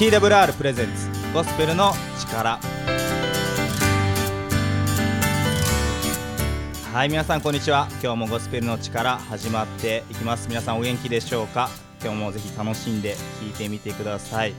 TWR プレゼンツゴスペルの力。はい皆さんこんにちは。今日もゴスペルの力始まっていきます。皆さんお元気でしょうか？今日もぜひ楽しんで聞いてみてください。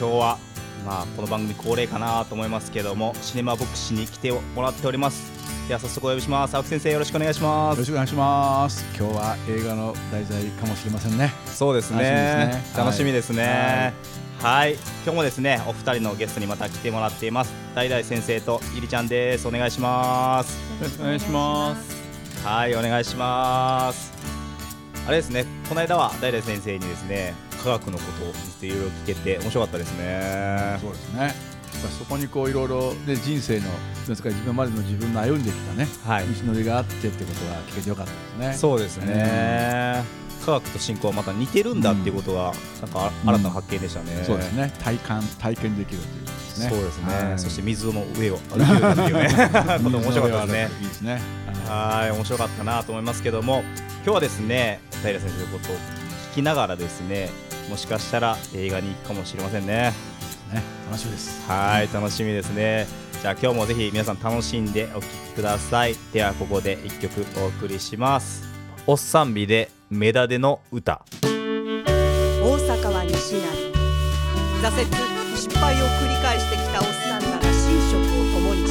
今日はまあこの番組恒例かなと思いますけどもシネマボクシに来てもらっております。では早速お呼びします。青木先生よろしくお願いします。よろしくお願いします。今日は映画の題材かもしれませんね。そうですね。楽しみですね。はい今日もですねお二人のゲストにまた来てもらっています。大々先生とゆりちゃんです。お願いします。よろしくお願いします。はいお願いします。あれですねこの間は大々先生にですね科学のことをいろいろ聞けて面白かったですね。そうですね。そこにこういろいろね人生のですか自分までの自分の歩んできたね、はい、道のりがあってってことが聞けてよかったですね。そうですね、科学と信仰はまた似てるんだっていうことが、なんか新たな発見でしたね、うん、そうですね。体感体験できるというですね。そうですね、はい、そして水の上を歩けるっていうね。こと面白かったですね。いいですね。はい。面白かったなと思いますけども今日はですね平先生のことを聞きながらですねもしかしたら映画に行くかもしれませんね。ね。楽しみです。はい。楽しみですね。じゃあ今日もぜひ皆さん楽しんでお聴きください。ではここで一曲お送りします。おっさん美でメダデの歌。大阪は西成。挫折失敗を繰り返してきたおっさんらが寝食を共にし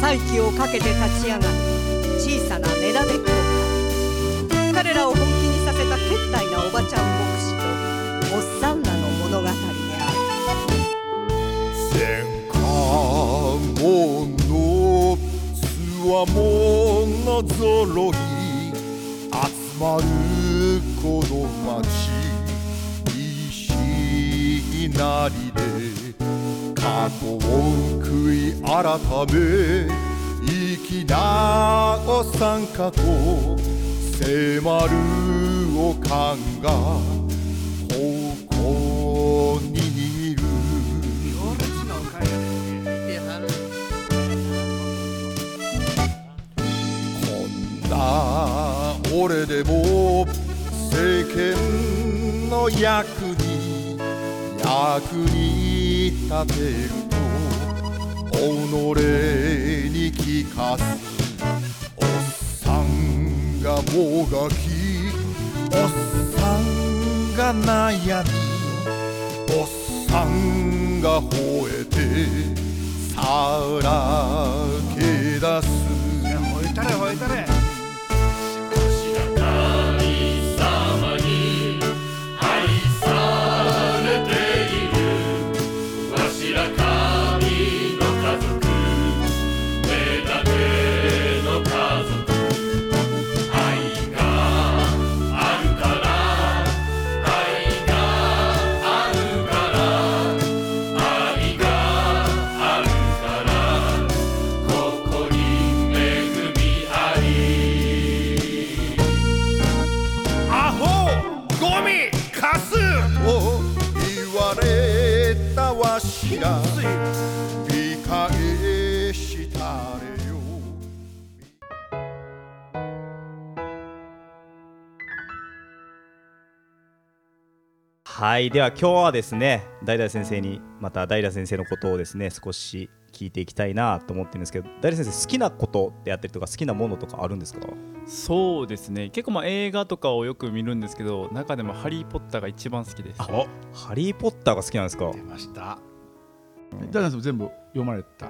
再起をかけて立ち上がる小さなメダデ教会彼らを本気にさせたけったいなおばちゃん牧師とおっさんらの物語戦艦のつわものぞろい。集まるこの街石なりで過去を悔い改め生き直さんかと迫るおかんが俺でも世間の役に役に立てると己に聞かすおっさんがもがきおっさんが悩みおっさんが吠えてさらけ出す。吠えたれ吠えたれ。はい。では今日はですね大々先生にまた大々先生のことをですね少し聞いていきたいなと思ってるんですけど大々先生好きなことであったりとか好きなものとかあるんですか？そうですね。結構まあ映画とかをよく見るんですけど中でも「ハリー・ポッター」が一番好きです。あハリー・ポッターが好きなんですか？出ました。大々先生全部読まれた？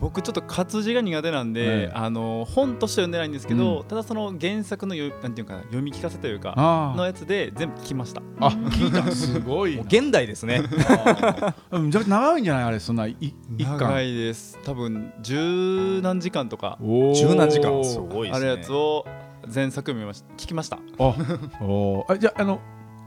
僕ちょっと活字が苦手なんで、はい、あの本として読んでないんですけど、うん、ただその原作のよなんていうかな読み聞かせというかのやつで全部聞きました。あ。聞いた。すごい。現代ですね。じゃ長いんじゃないあれそんない長いです。多分十何時間とか。十何時間。すごい、ね、あるやつを全作見まし聞きました。あおあじゃあの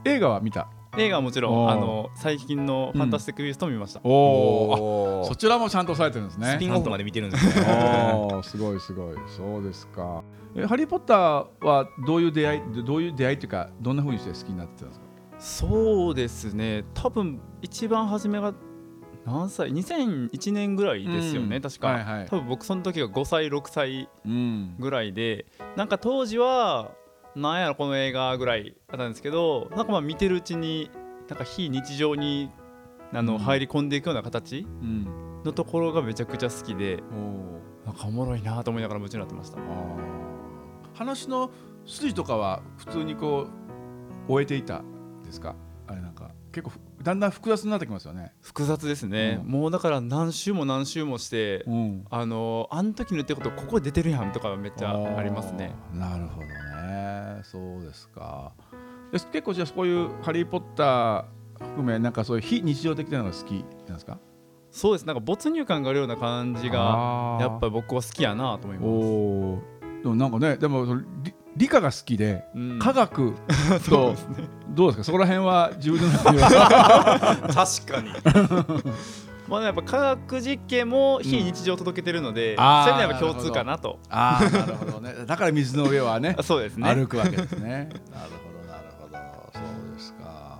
映画は見た？映画はもちろんあの最近の「ファンタスティック・ビースト」見ました、うん、おおそちらもちゃんとされてるんですね。スピンオフまで見てるんですね すごいすごい。そうですか。えハリー・ポッターはどういう出会いどういう出会いっていうかどんなふうにして好きになってたんですか？そうですね。多分一番初めが何歳？2001年ぐらいですよね、うん、確か、はいはい、多分僕その時が5歳6歳ぐらいで、うん、なんか当時はなんやろこの映画ぐらいだったんですけどなんかまあ見てるうちになんか非日常にあの入り込んでいくような形のところがめちゃくちゃ好きで、なんかおもろいなと思いながら夢中になってました。話の筋とかは普通にこう終えていたですか？あれなんか結構だんだん複雑になってきますよね。複雑ですね、うん、もうだから何週も何週もして、うん、あのあの時の言ってことここ出てるやんとかめっちゃありますね。なるほどねそうですか。結構じゃあそういう「ハリー・ポッター」含めなんかそういう非日常的なのが好きなんですか？そうです。なんか没入感があるような感じがやっぱり僕は好きやなと思います。でもなんかねでも理科が好きで、うん、科学と ね、どうですか？そこら辺は自分の中では。確かにまあやっぱ科学実験も非日常を届けてるので、うん、そういうのは共通かなと。ああなるほどね。だから水の上はね。そうですね。歩くわけですね。なるほどなるほど。そうですか。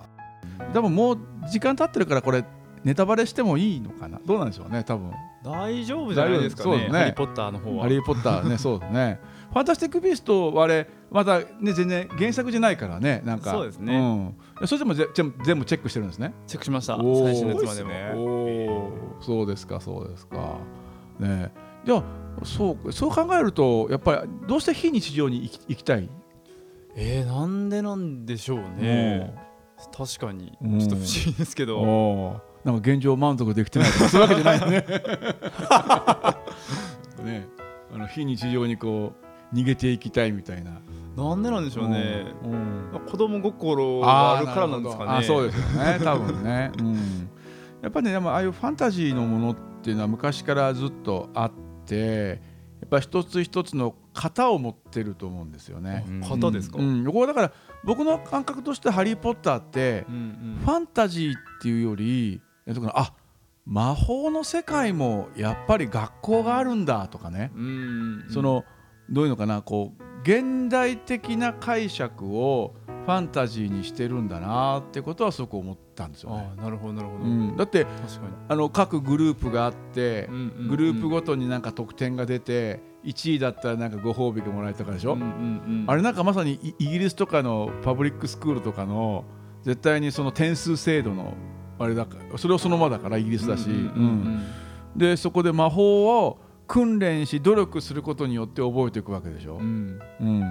でももう時間経ってるからこれネタバレしてもいいのかな？どうなんでしょうね多分。大丈夫じゃないですかね、ね、ハリー・ポッターの方は。ハリー・ポッターねそうですね。ファンタスティック・ビーストはあれまだね全然原作じゃないからねなんか。そうですね、うん、それでも全部全部チェックしてるんですね。チェックしました。最新のやつまでも、ね、おそうですかそうですか。ねじゃあそうそう考えるとやっぱりどうして非日常に行き行きたい？えー、なんでなんでしょうね。確かに。ちょっと不思議ですけど。なんか現状満足できてないとかそういうわけじゃないよね ねあの非日常にこう逃げていきたいみたいな。なんでなんでしょうね。うん、子供心があるからなんですかね。あそうですよね。多分ね。うん。やっぱりね、でもああいうファンタジーのものっていうのは昔からずっとあって、やっぱ一つ一つの型を持ってると思うんですよね。型ですか？うん。ここだから僕の感覚としてハリーポッターって、ファンタジーっていうより、あ魔法の世界もやっぱり学校があるんだとかね。そのどういうのかなこう現代的な解釈をファンタジーにしてるんだなってことはすごく思ったんですよね。なるほどなるほど、うん、だってあの各グループがあって、うんうんうん、グループごとになんか得点が出て1位だったらなんかご褒美がもらえたかでしょ、うんうんうん、あれなんかまさにイギリスとかのパブリックスクールとかの絶対にその点数制度のあれだからそれをそのままだからイギリスだし、うん、うん。うん、でそこで魔法を訓練し努力することによって覚えていくわけでしょ、うん、うん、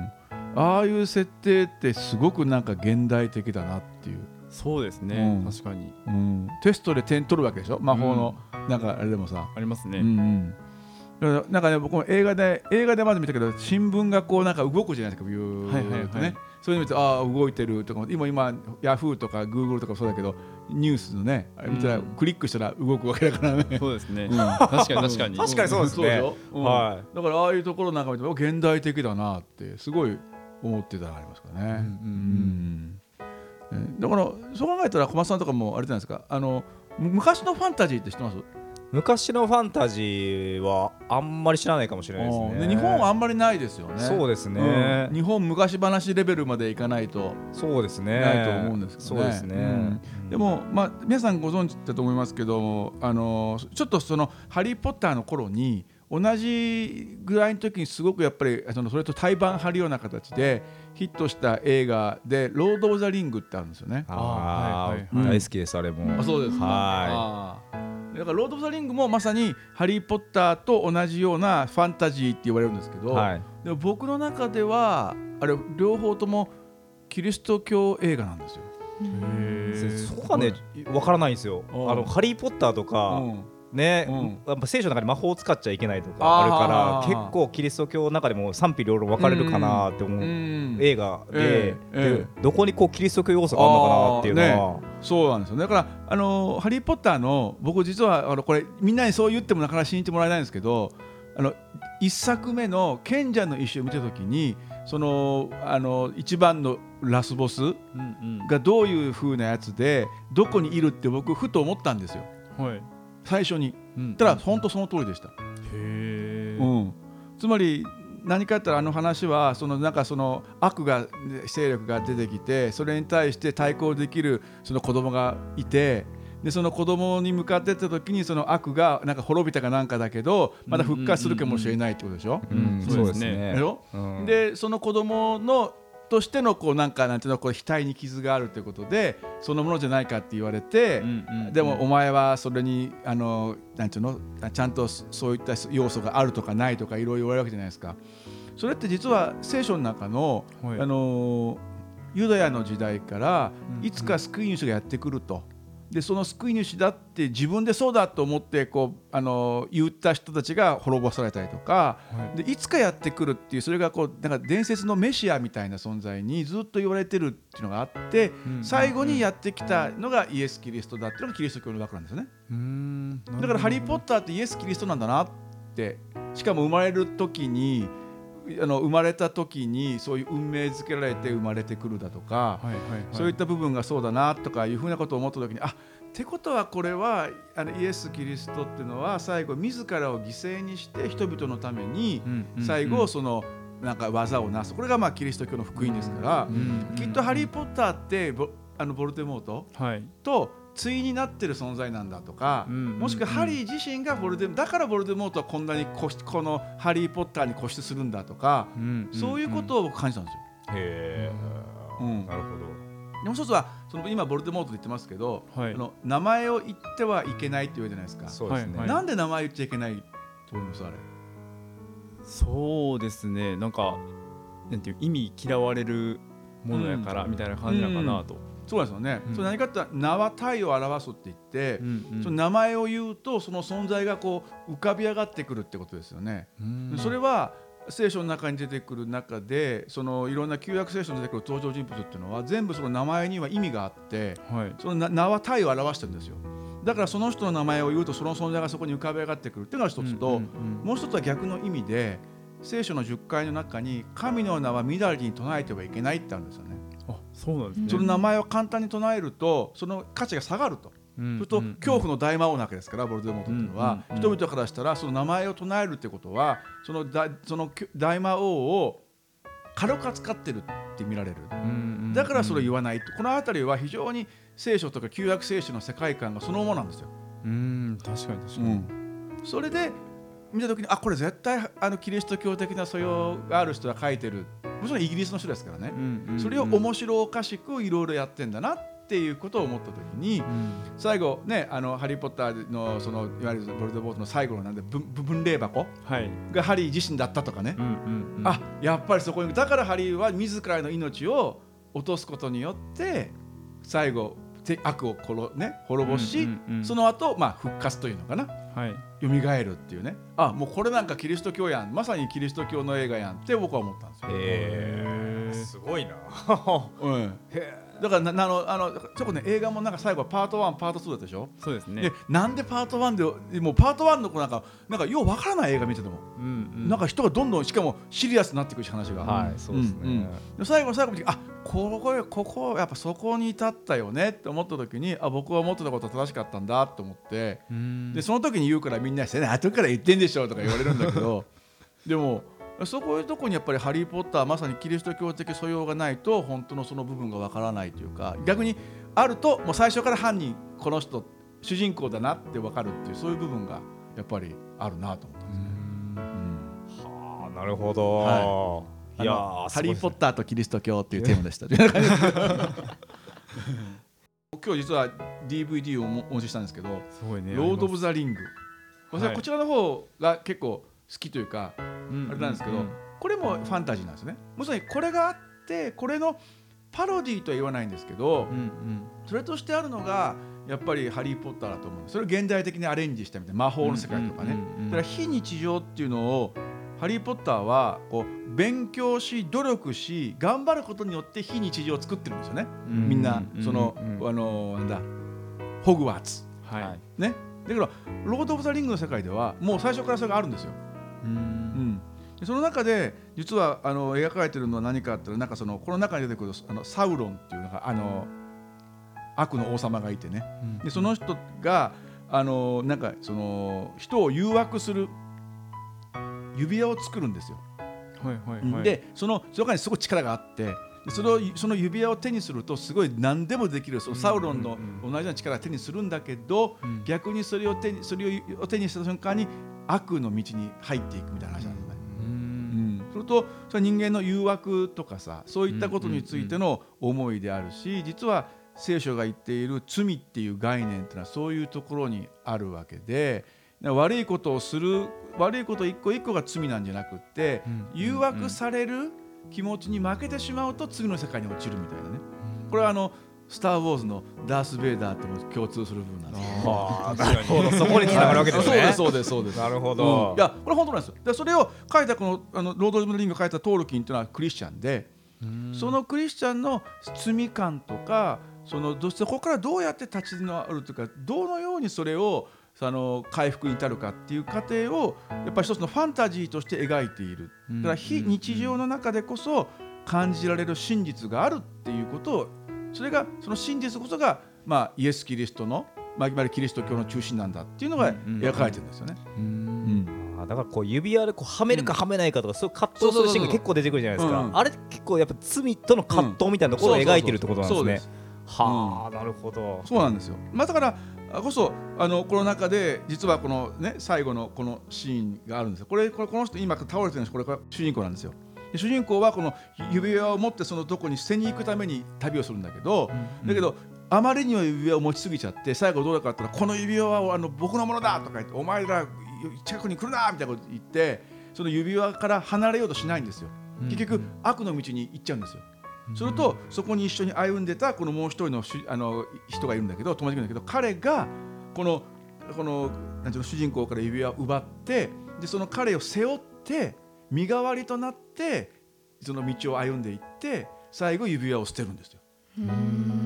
ああいう設定ってすごくなんか現代的だなっていうそうですね、うん、確かに、うん、テストで点取るわけでしょ？魔法の、なんかあれでもさ。ありますね、うんうん。なんかね僕も映画で映画でまず見たけど新聞がこうなんか動くじゃないですかビューってね、はいはいはい、そういうの見てああ動いてるとか今今ヤフーとかグーグルとかそうだけどニュースのねあれ見たら、クリックしたら動くわけだからね。そうですね、うん、確かに確かに。確かにそうですね、うん、はい、だからああいうところなんか見て現代的だなってすごい思ってたのありますからね、うん、うん、だからそう考えたら小松さんとかもあれじゃないですか。あの昔のファンタジーって知ってます？昔のファンタジーはあんまり知らないかもしれないですね。日本はあんまりないですよね。そうですね、うん、日本昔話レベルまでいかないとそうですね。ないと思うんですけど、ね、そうですね、うん。でもまあ皆さんご存知だと思いますけどあのちょっとその「ハリー・ポッター」の頃に同じぐらいの時にすごくやっぱりそのそれと対バン張るような形でヒットした映画で「ロード・オブ・ザ・リング」ってあるんですよね。あ、はいはいはい、大好きですあれも。あそうですはい。だから「ロード・オブ・ザ・リング」もまさに「ハリー・ポッター」と同じようなファンタジーって言われるんですけど、はい、でも僕の中ではあれ両方ともキリスト教映画なんですよ。そこはね分からないんですよ。あのハリー・ポッターとか、ね、うん、やっぱ聖書の中で魔法を使っちゃいけないとかあるから結構キリスト教の中でも賛否両論分かれるかなって思う、映画でえーでどこにこうキリスト教要素があるのかなっていうのは、ね、そうなんですよ。だからあのハリー・ポッターの僕実はあのこれみんなにそう言ってもなかなか信じてもらえないんですけどあの1作目の賢者の石を見た時にそのあの一番のラスボスがどういうふうなやつでどこにいるって僕ふと思ったんですよ。はい最初に、うん、ただ本当その通りでした。へうん、つまり何かやったらあの話はそのなんかその悪が勢力が出てきてそれに対して対抗できるその子供がいてでその子供に向かってった時にその悪がなんか滅びたかなんかだけどまた復活するかもしれないってことでしょ？そうですね。でその子供のとしてのこうなんかなんていうのこう額に傷があるということでそのものじゃないかって言われて、うんうんうん、でもお前はそれにあのなんていうのちゃんとそういった要素があるとかないとかいろいろ言われるわけじゃないですか。それって実は聖書の中の、はい、あのユダヤの時代からいつか救い主がやってくると。でその救い主だって自分でそうだと思ってこうあの言った人たちが滅ぼされたりとか、はい、でいつかやってくるっていうそれがこうなんか伝説のメシアみたいな存在にずっと言われてるっていうのがあって、うん、最後にやってきたのがイエス・キリストだっていうのがキリスト教の学なんですよね。だから「ハリー・ポッター」ってイエス・キリストなんだなってしかも生まれる時にあの生まれた時にそういう運命づけられて生まれてくるだとか、はいはいはい、そういった部分がそうだなとかいうふうなことを思った時にあってことはこれはあのイエス・キリストっていうのは最後自らを犠牲にして人々のために最後そのなんか技をなす。これがまあキリスト教の福音ですから、きっと「ハリー・ポッター」ってあのボルテモートと対になってる存在なんだとか、もしくはハリー自身がボルデだからボルデモートはこんなにこの「ハリー・ポッター」に固執するんだとか、そういうことを感じたんですよ。へえ、うん、なるほど。もう一つはその今ボルデモートで言ってますけど、はい、あの名前を言ってはいけないって言うじゃないですか。そうですね。なんで名前言っちゃいけないと思いますあれ。そうですね。なんかなんていう意味嫌われるものやからみたいな感じなのかなと。そうですよね、うん、それ何かって名は体を表すって言って、うんうん、その名前を言うとその存在がこう浮かび上がってくるってことですよね。それは聖書の中に出てくる中でそのいろんな旧約聖書に出てくる登場人物っていうのは全部その名前には意味があって、はい、その名は体を表してるんですよ。だからその人の名前を言うとその存在がそこに浮かび上がってくるっていうのが一つと、もう一つは逆の意味で聖書の10回の中に神の名はみだりに唱えてはいけないってあるんですよね。あそうなんですね。その名前を簡単に唱えるとその価値が下がると。うん、それと恐怖の大魔王なわけですからボルデモートっていうのは、うん、人々からしたらその名前を唱えるってことはそのだその大魔王を軽く扱ってるって見られる、だからそれを言わないこの辺りは非常に聖書とか旧約聖書の世界観がそのものなんですよ。うん確かに確かに、うん、それで見た時にあこれ絶対あのキリスト教的な素養がある人が書いてるもちろんイギリスの人ですからね、それを面白おかしくいろいろやってんだなっていうことを思った時に、うん、最後ねあのハリー・ポッターのそのいわゆるボルデボートの最後のなんで分霊箱、はい、がハリー自身だったとかね、あやっぱりそこにだからハリーは自らの命を落とすことによって最後悪を殺、ね、滅ぼし、その後、まあ復活というのかな、はい、蘇るっていうね。あ。もうこれなんかキリスト教やん。まさにキリスト教の映画やんって僕は思ったんですよ。へえすごいな。うん、へだからなあのあのちょっとね映画もなんか最後パート1パート2だったでしょ？そうですね。でなんでパート1でもうパート1の子なんかなんかようわからない映画見てても、うんうん、なんか人がどんどんしかもシリアスになっていくし話が。はいそうですね、うんうん、最後最後にあここここやっぱそこに至ったよねって思った時にあ僕は思ってたことは正しかったんだと思って。でその時に言うからみんなしてね後から言ってんでしょとか言われるんだけど でもそういうとこにやっぱり「ハリー・ポッター」まさにキリスト教的素養がないと本当のその部分がわからないというか逆にあるともう最初から犯人この人主人公だなって分かるっていうそういう部分がやっぱりあるなと思ったんですね。はあなるほど、はい、いやハリー・ポッターとキリスト教っていうテーマでした。今日実は DVD をお持ちしたんですけど「ね、ロード・オブ・ザ・リング」こちらの方が結構好きというか、あれなんですけど、これもファンタジーなんですね。もちろんこれがあってこれのパロディーとは言わないんですけど、それとしてあるのがやっぱり「ハリー・ポッター」だと思うそれを現代的にアレンジしたみたいな魔法の世界とかね。だから非日常っていうのをハリー・ポッターはこう勉強し努力し頑張ることによって非日常を作ってるんですよね、みんなその、あのなんだホグワーツ、はい。ね、だからロード・オブ・ザ・リングの世界ではもう最初からそれがあるんですよ。うん。その中で実はあの描かれてるのは何かってなんかそのこの中に出てくるあのサウロンっていうのがあの悪の王様がいてね、うん、でその人があのなんかその人を誘惑する指輪を作るんですよ。はいはいはい、でそのその中にすごい力があってそれをその指輪を手にするとすごい何でもできるそのサウロンの同じような力を手にするんだけど、うん、逆にそれを手にそれを手にした瞬間に悪の道に入っていくみたいな話なんですね。うん、そるとそれ人間の誘惑とかさそういったことについての思いであるし実は聖書が言っている罪っていう概念っていうのはそういうところにあるわけで悪いことをする悪いこと一個一個が罪なんじゃなくって誘惑される気持ちに負けてしまうと次の世界に落ちるみたいなね。これはあのスター・ウォーズのダース・ベイダーとも共通する部分なんです。あなるほど。そこにつながるわけですね。そうですそうですなるほど、うん、いやこれ本当なんですよ。でそれを書いたこのあのロード・オブ・リング書いたトールキンというのはクリスチャンでそのクリスチャンの罪感とかそのそこからどうやって立ち直るというかどのようにそれをあの回復に至るかっていう過程をやっぱり一つのファンタジーとして描いている。だから非日常の中でこそ感じられる真実があるっていうことをそれがその真実こそが、まあ、イエス・キリストの、まあ、いわゆるキリスト教の中心なんだっていうのが描かれてるんですよね。だからこう指輪でこうはめるかはめないかとか、そういう葛藤するシーンが結構出てくるじゃないですか、あれ結構やっぱ罪との葛藤みたいなところを描いてるってことなんですね。はあ、なるほど。そうなんですよ、まあ、だからこそあのこの中で実はこのね最後のこのシーンがあるんですよ。これこれこの人今倒れてるんです。これが主人公なんですよ主人公はこの指輪を持ってそのとこに捨てに行くために旅をするんだけど、うん、だけどあまりにも指輪を持ちすぎちゃって最後どうだかったらこの指輪はあの僕のものだとか言ってお前ら近くに来るなみたいなこと言ってその指輪から離れようとしないんですよ。結局悪の道に行っちゃうんですよ。するとそこに一緒に歩んでたこのもう一人のあの人がいるんだけど友達がいるんだけど彼がこのこのなんていうの主人公から指輪を奪ってでその彼を背負って身代わりとなってその道を歩んでいって最後指輪を捨てるんですよ。だか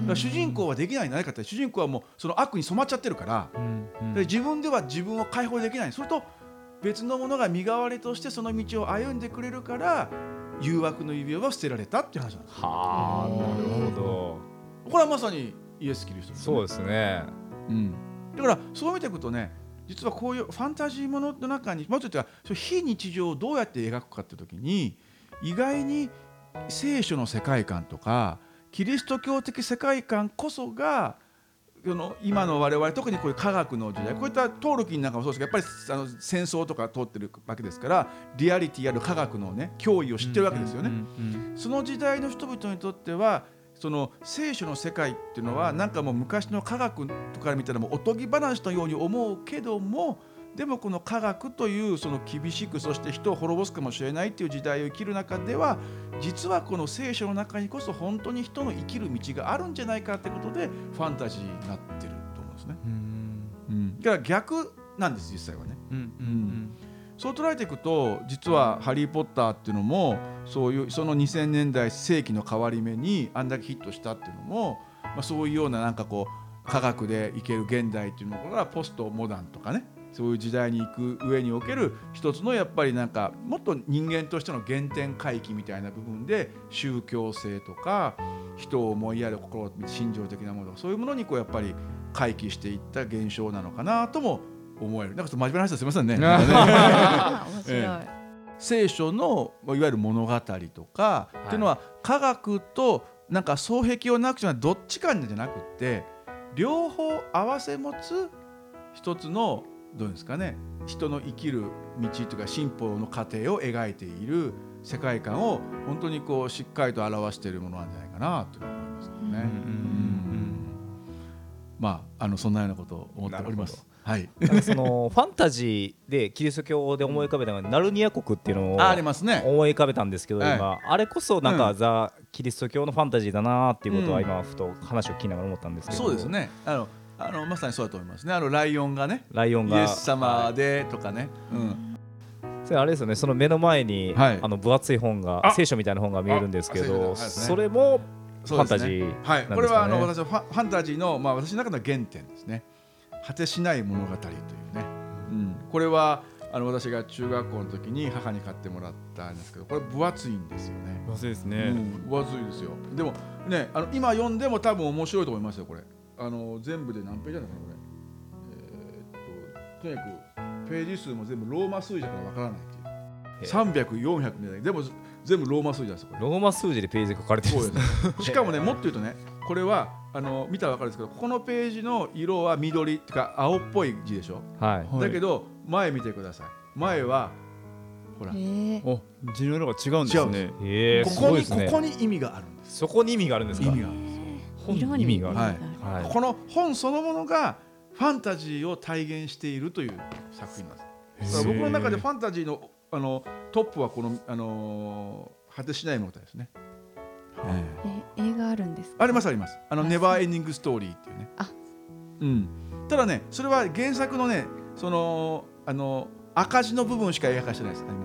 ら主人公はできないんじゃないかって主人公はもうその悪に染まっちゃってるから、で自分では自分を解放できない。それと別のものが身代わりとしてその道を歩んでくれるから誘惑の指輪は捨てられたっていう話なんですはあなるほど。これはまさにイエス・キリストですね。そうですね、うん、だからそう見ていくとね実はこういうファンタジーものの中にまず言ったら非日常をどうやって描くかっていう時に意外に聖書の世界観とかキリスト教的世界観こそがその今の我々特にこういう科学の時代こういったトールキンなんかもそうですけどやっぱりあの戦争とか通ってるわけですからリアリティある科学のね脅威を知ってるわけですよね。その時代の人々にとってはその聖書の世界っていうのはなんかもう昔の科学とか見たらもうおとぎ話のように思うけどもでもこの科学というその厳しくそして人を滅ぼすかもしれないっていう時代を生きる中では実はこの聖書の中にこそ本当に人の生きる道があるんじゃないかってことでファンタジーになってると思うんですね。うん、だから逆なんです実際はね。うんうんうんそう捉えていくと実は「ハリー・ポッター」っていうのもそういうその2000年代世紀の変わり目にあんだけヒットしたっていうのも、まあ、そういうようななんかこう科学でいける現代っていうのがポストモダンとかねそういう時代に行く上における一つのやっぱりなんかもっと人間としての原点回帰みたいな部分で宗教性とか人を思いやる心心情的なものそういうものにこうやっぱり回帰していった現象なのかなとも思える。なんか真面目な話ですみませんね。聖書のいわゆる物語とか、はい、っていうのは科学となんか双璧をなくちゃどっちかじゃなくて両方合わせ持つ一つのどうですかね人の生きる道というか進歩の過程を描いている世界観を本当にこうしっかりと表しているものなんじゃないかなと思いますね。まああのそんなようなことを思っております。はい、そのファンタジーでキリスト教で思い浮かべたのがナルニア国っていうのをありますね。思い浮かべたんですけど、今あれこそなんか、ザ・キリスト教のファンタジーだなっていうことは今ふと話を聞きながら思ったんですけど、そうですね。あのあのまさにそうだと思いますね。あのライオンがね。ライオンが。イエス様でとかね、うん、それあれですよね。その目の前に、はい、あの分厚い本が聖書みたいな本が見えるんですけど、ね、それもファンタジー、ね、はい。これはあの私はファンタジーのまあ私の中の原点ですね果てしない物語というね、うん、これはあの私が中学校の時に母に買ってもらったんですけどこれ分厚いんですよね。分厚いですね、うん、分厚いですよ。でもねあの今読んでも多分面白いと思いますよこれ。あの全部で何ページなのかなこれ。えー、っととにかくページ数も全部ローマ数字だからわからないっていう。300400年でも全部ローマ数字なんですよローマ数字でページ書かれてるんですね。しかもねもっと言うとねこれはあの見たら分かるんですけどこのページの色は緑っていうか青っぽい字でしょ、はい、だけど前見てください。前はほら、お地の色が違うんですね。えここに、ここに意味があるんです。そこに意味があるんですか？意味があるんです。意味がある、はい。はい、この本そのものがファンタジーを体現しているという作品なんです。僕の中でファンタジーのあのトップはこの、あのー、果てしない物語ですね。え映画あるんですありますあります。あのネバーエンディングストーリーっていうね。あ、うん。ただね、それは原作のね、そのあの赤字の部分しか描かしてないです。今の。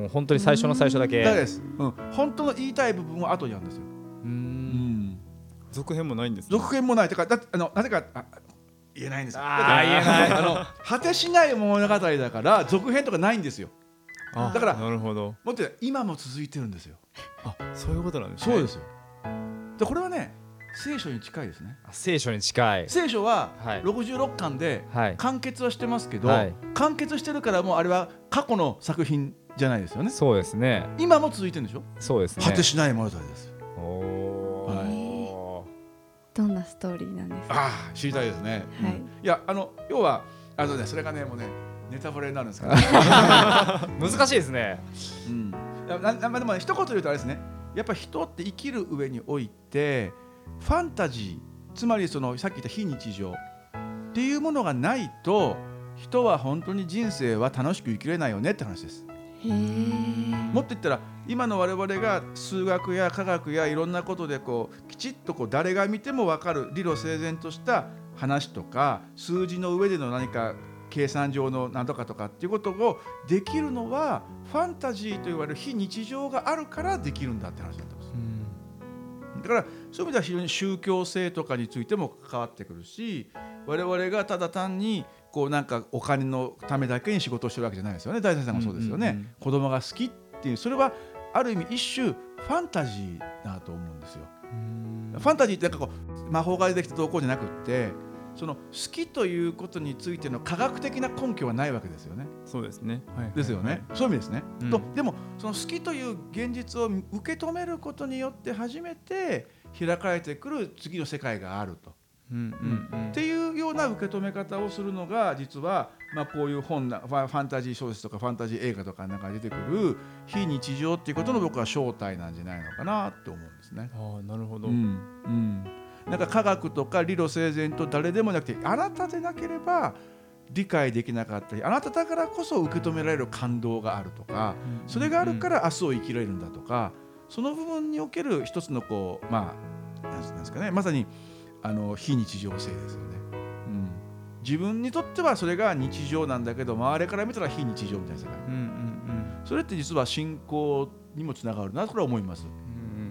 もう本当に最初の最初だけ。だです。うん。本当の言いたい部分は後にあるんですよ。うん。続編もないんです、ね、続編もない。てかだあのなぜかあ言えないんですよ。あ言えない。あの果てしない物語だから続編とかないんですよ。だからなるほどもっと今も続いてるんですよあそういうことなんですねそうですよでこれはね聖書に近いですね。聖書に近い。聖書は66巻で完結はしてますけど、はい、完結してるからもうあれは過去の作品じゃないですよね。そうですね。今も続いてるんでしょ？そうですね。果てしない物語ですおはい、どんなストーリーなんですか？ああ知りたいですね、はい、いやあの要はあのねそれがねもうねネタバレになるんですか、難しいですね。うん。ななでも、ね、一言言うとあれですね。やっぱ人って生きる上においてファンタジーつまりそのさっき言った非日常っていうものがないと人は本当に人生は楽しく生きれないよねって話です。もっと言ったら今の我々が数学や科学やいろんなことでこうきちっとこう誰が見ても分かる理路整然とした話とか数字の上での何か計算上の何とかとかっていうことをできるのはファンタジーと言われる非日常があるからできるんだって話になってます。だからそういう意味では非常に宗教性とかについても関わってくるし我々がただ単にこうなんかお金のためだけに仕事をしてるわけじゃないですよね大先生もそうですよね、うんうんうん、子供が好きっていうそれはある意味一種ファンタジーだと思うんですよ。ファンタジーってなんかこう魔法が出てきた投稿じゃなくってその好きということについての科学的な根拠はないわけですよね。そうですね。はい、ですよね、はい、そういう意味ですね。うん、とでもその好きという現実を受け止めることによって初めて開かれてくる次の世界があると。うんうん、っていうような受け止め方をするのが実は、まあ、こういう本なファンタジー小説とかファンタジー映画とかなんか出てくる非日常っていうことの僕は正体なんじゃないのかなって思うんですね。あなるほど、うんうんなんか科学とか理路整然と誰でもなくてあなたでなければ理解できなかったりあなただからこそ受け止められる感動があるとかそれがあるから明日を生きられるんだとかその部分における一つのこうまあなんですかねまさにあの非日常性ですよね。うん、自分にとってはそれが日常なんだけど周りから見たら非日常みたいな世界、うんうんうん、それって実は信仰にもつながるなとこれは思います。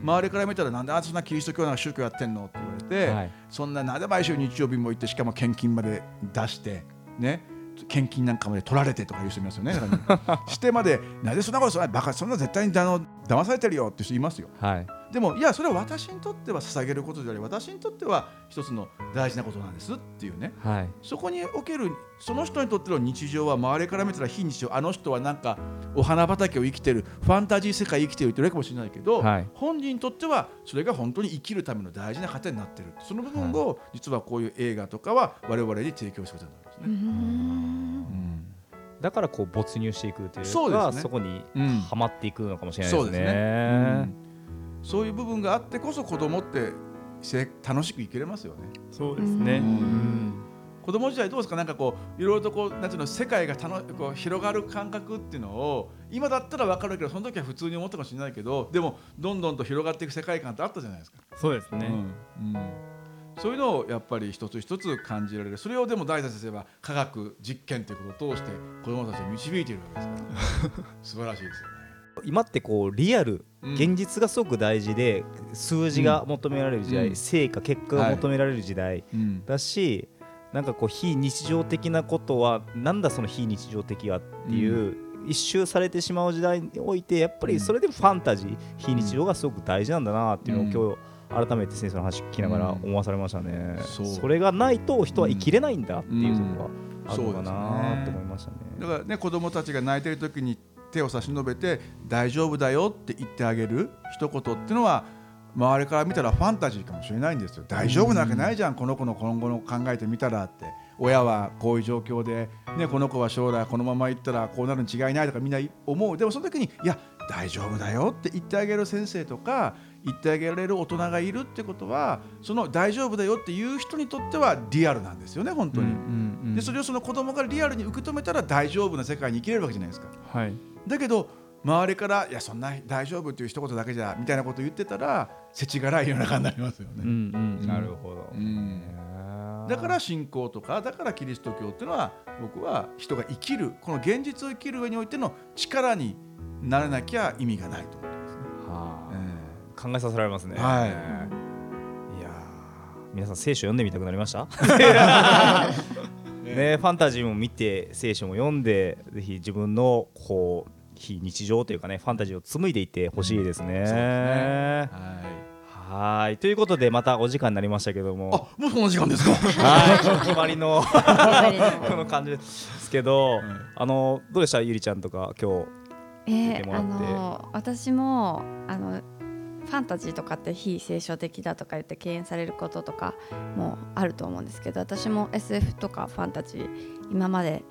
周りから見たらなんであそんなキリスト教な宗教やってんのって、はい、そんななんで毎週日曜日も行ってしかも献金まで出してね献金なんかまで取られてとか言う人いますよね。してまでなぜそんなことそんなバカそんな絶対にあの騙されてるよって人いますよ。はい、でもいやそれは私にとっては捧げることであり私にとっては一つの大事なことなんですっていうね、はい、そこにおけるその人にとっての日常は周りから見たら非日常あの人はなんかお花畑を生きてるファンタジー世界生きてるって言われるかもしれないけど、はい、本人にとってはそれが本当に生きるための大事な糧になってるその部分を実はこういう映画とかは我々に提供することになるんですね。うん。だからこう没入していくというかそ,、ね、そこにはまっていくのかもしれないですね。そうですねそういう部分があってこそ子供って楽しく生きれますよね。そうですね。うん子供時代どうですか？なんかこういろいろとこうなんていうの世界がたのこう広がる感覚っていうのを今だったら分かるけどその時は普通に思ったかもしれないけどでもどんどんと広がっていく世界観ってあったじゃないですか。そうですね、うん、うん、そういうのをやっぱり一つ一つ感じられるそれをでも大田先生は科学実験ということを通して子どもたちを導いているわけですから 素晴らしいですよね。今ってこうリアル、現実がすごく大事で数字が求められる時代、うん、成果結果が求められる時代だし、なんかこう非日常的なことはなんだその非日常的はっていう、一周されてしまう時代においてやっぱりそれでファンタジー、非日常がすごく大事なんだなっていうのを今日改めて先生の話聞きながら思わされましたね、それがないと人は生きれないんだっていうところがあるのかなと思いましたね。だからね子供たちが泣いてる時に手を差し伸べて大丈夫だよって言ってあげる一言っていうのは周りから見たらファンタジーかもしれないんですよ。大丈夫なわけないじゃん。この子の今後の考えてみたらって。親はこういう状況で、ね、この子は将来このままいったらこうなるに違いないとかみんな思う。でもその時にいや大丈夫だよって言ってあげる先生とか言ってあげられる大人がいるってことはその大丈夫だよっていう人にとってはリアルなんですよね本当に、うんうんうん、でそれをその子供がリアルに受け止めたら大丈夫な世界に生きれるわけじゃないですか、はい、だけど周りから「いやそんな大丈夫」っていう一言だけじゃみたいなことを言ってたら世知辛い世の中になりますよね。うんうん、なるほど、うん。だから信仰とかだからキリスト教っていうのは僕は人が生きるこの現実を生きる上においての力にならなきゃ意味がないと思ってますね。はあ。えー、考えさせられますね。はい、いや皆さん聖書読んでみたくなりました？ね、ファンタジーも見て聖書も読んでぜひ自分のこう非日常というかねファンタジーを紡いでいってほしいですね。うん、すね。はい。はい。ということでまたお時間になりましたけども。あもうこの時間ですか？はい。決まりの この感じですけど、あのどうでした？ゆりちゃんとか今日えー、あの私もあのファンタジーとかって非聖書的だとか言って敬遠されることとかもあると思うんですけど私も SF とかファンタジー今まで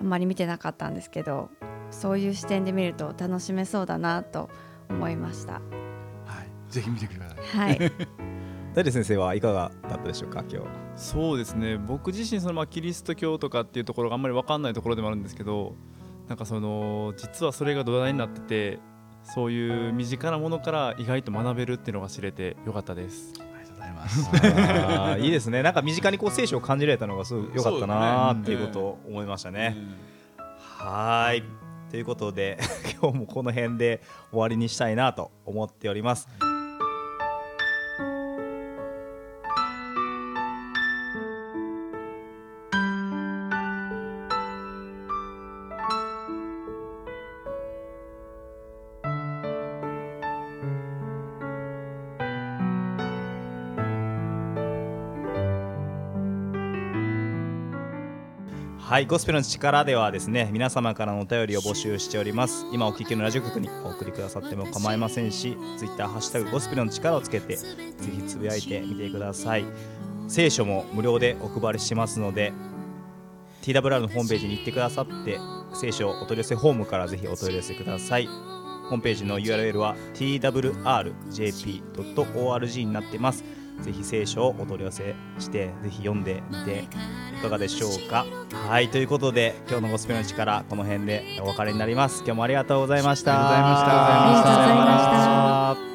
あんまり見てなかったんですけどそういう視点で見ると楽しめそうだなと思いました。はい、ぜひ見てください。はい。大先生はいかがだったでしょうか今日そうですね僕自身そのまあキリスト教とかっていうところがあんまり分かんないところでもあるんですけどなんかその実はそれが土台になっててそういう身近なものから意外と学べるっていうのが知れてよかったです。ありがとうございます。いいですね。なんか身近にこう聖書を感じられたのがすごい良かったなっていうことを思いましたね。はい。ということで 今日もこの辺で終わりにしたいなと思っております。はいゴスペルの力ではですね皆様からのお便りを募集しております。今お聞きのラジオ局にお送りくださっても構いませんし Twitter ハッシュタグゴスペルの力をつけてぜひつぶやいてみてください。聖書も無料でお配りしますので TWR のホームページに行ってくださって聖書お取り寄せホームからぜひお取り寄せください。ホームページの URL は twrjp.org になってます。ぜひ聖書をお取り寄せしてぜひ読んでみていかがでしょうか？はいということで今日のゴスペルの力この辺でお別れになります。今日もありがとうございました。ありがとうございました。ありがとうございました